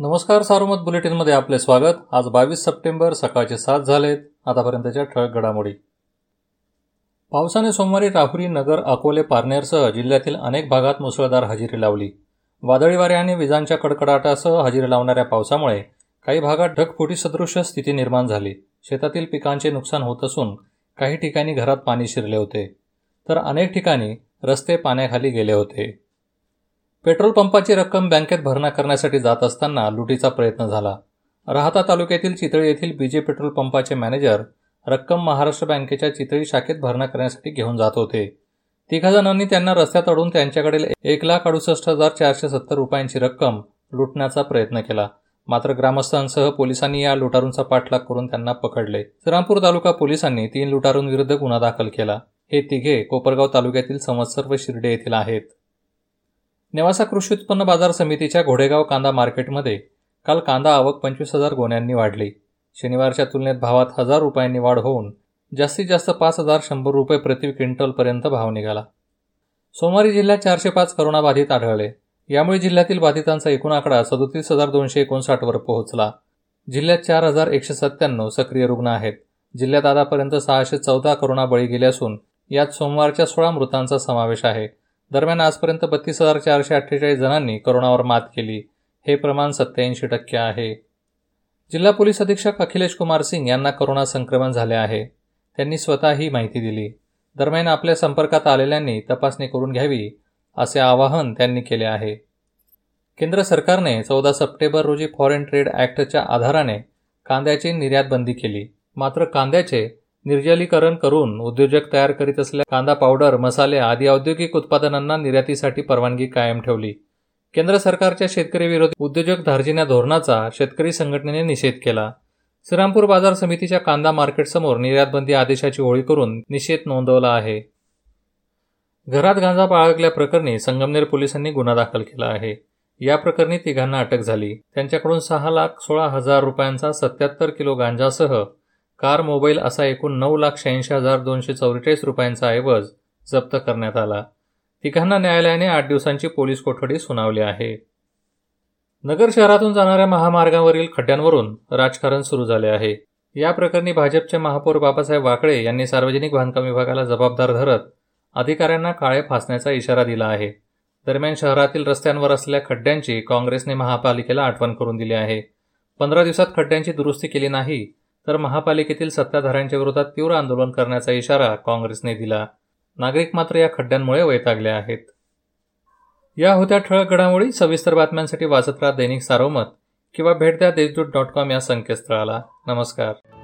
नमस्कार सारोमत बुलेटिनमध्ये आपले स्वागत. आज बावीस सप्टेंबर सकाळचे सात झालेत. आतापर्यंतच्या ठळक घडामोडी. पावसाने सोमवारी राहुरी नगर अकोले पारनेरसह जिल्ह्यातील अनेक भागात मुसळधार हजेरी लावली. वादळी वारे आणि विजांच्या कडकडाटासह हजेरी लावणाऱ्या पावसामुळे काही भागात ढगफुटी सदृश स्थिती निर्माण झाली. शेतातील पिकांचे नुकसान होत असून काही ठिकाणी घरात पाणी शिरले होते. तर अनेक ठिकाणी रस्ते पाण्याखाली गेले होते. पेट्रोल पंपाची रक्कम बँकेत भरणा करण्यासाठी जात असताना लुटीचा प्रयत्न झाला. राहता तालुक्यातील चितळी येथील बीजे पेट्रोल पंपाचे मॅनेजर रक्कम महाराष्ट्र बँकेच्या चितळी शाखेत भरणा करण्यासाठी घेऊन जात होते. तिघा जणांनी त्यांना रस्त्यात अडून त्यांच्याकडील एक लाख अडुसष्ट हजार चारशे सत्तर रुपयांची रक्कम लुटण्याचा प्रयत्न केला. मात्र ग्रामस्थांसह पोलिसांनी या लुटारूंचा पाठलाग करून त्यांना पकडले. श्रीरामपूर तालुका पोलिसांनी तीन लुटारूंविरुद्ध गुन्हा दाखल केला. हे तिघे कोपरगाव तालुक्यातील संवत्सर व शिर्डे येथील आहेत. नेवासा कृषी उत्पन्न बाजार समितीच्या घोडेगाव कांदा मार्केटमध्ये काल कांदा आवक पंचवीस हजार गोण्यांनी वाढली. शनिवारच्या तुलनेत भावात हजार रुपयांनी वाढ होऊन जास्तीत जास्त पाच हजार शंभर रुपये प्रति क्विंटलपर्यंत भाव निघाला. सोमवारी जिल्ह्यात चारशे पाच करोनाबाधित आढळले. यामुळे जिल्ह्यातील बाधितांचा एकूण आकडा सदोतीस हजार दोनशे एकोणसाठवर पोहोचला. जिल्ह्यात चार हजार एकशे सत्त्याण्णव सक्रिय रुग्ण आहेत. जिल्ह्यात आतापर्यंत सहाशे चौदा करोना बळी गेले असून यात सोमवारच्या सोळा मृतांचा समावेश आहे. दरम्यान आजपर्यंत बत्तीस हजार चारशे अठ्ठेचाळीस जणांनी करोनावर मात केली. हे प्रमाण सत्याऐंशी टक्के आहे. जिल्हा पोलीस अधीक्षक अखिलेश कुमार सिंग यांना करोना संक्रमण झाले आहे. त्यांनी स्वतः ही माहिती दिली. दरम्यान आपल्या संपर्कात आलेल्यांनी तपासणी करून घ्यावी असे आवाहन त्यांनी केले आहे. केंद्र सरकारने चौदा सप्टेंबर रोजी फॉरेन ट्रेड ॲक्टच्या आधाराने कांद्याची निर्यात बंदी केली. मात्र कांद्याचे निर्जलीकरण करून उद्योजक तयार करीत असलेल्या कांदा पावडर मसाले आदी औद्योगिक उत्पादनांना निर्यातीसाठी परवानगी कायम ठेवली. केंद्र सरकारच्या शेतकरी विरोधी उद्योजक धार्जिन्या धोरणाचा शेतकरी संघटनेने निषेध केला. श्रीरामपूर बाजार समितीच्या कांदा मार्केटसमोर निर्यातबंदी आदेशाची होळी करून निषेध नोंदवला आहे. घरात गांजा बाळगल्याप्रकरणी संगमनेर पोलिसांनी गुन्हा दाखल केला आहे. या प्रकरणी तिघांना अटक झाली. त्यांच्याकडून सहा लाख सोळा हजार रुपयांचा सत्याहत्तर किलो गांजासह कार मोबाईल असा एकूण नऊ लाख शहाऐंशी हजार दोनशे चौवेचाळीस रुपयांचा ऐवज जप्त करण्यात आला. तिघांना न्यायालयाने आठ दिवसांची पोलीस कोठडी सुनावली आहे. नगर शहरातून जाणाऱ्या महामार्गावरील खड्ड्यांवरून राजकारण सुरू झाले आहे. या प्रकरणी भाजपचे महापौर बाबासाहेब वाकळे यांनी सार्वजनिक बांधकाम विभागाला जबाबदार धरत अधिकाऱ्यांना काळे फासण्याचा इशारा दिला आहे. दरम्यान शहरातील रस्त्यांवर असलेल्या खड्ड्यांची काँग्रेसने महापालिकेला आठवण करून दिली आहे. पंधरा दिवसात खड्ड्यांची दुरुस्ती केली नाही तर महापालिकेतील सत्ताधाऱ्यांच्या विरोधात तीव्र आंदोलन करण्याचा इशारा काँग्रेसने दिला. नागरिक मात्र या खड्ड्यांमुळे वैतागले आहेत. या होत्या ठळक घडामोडी सविस्तर बातम्यांसाठी वाचत राहा दैनिक सारोमत किंवा भेट द्या देशदूत डॉट कॉम या संकेतस्थळाला. नमस्कार.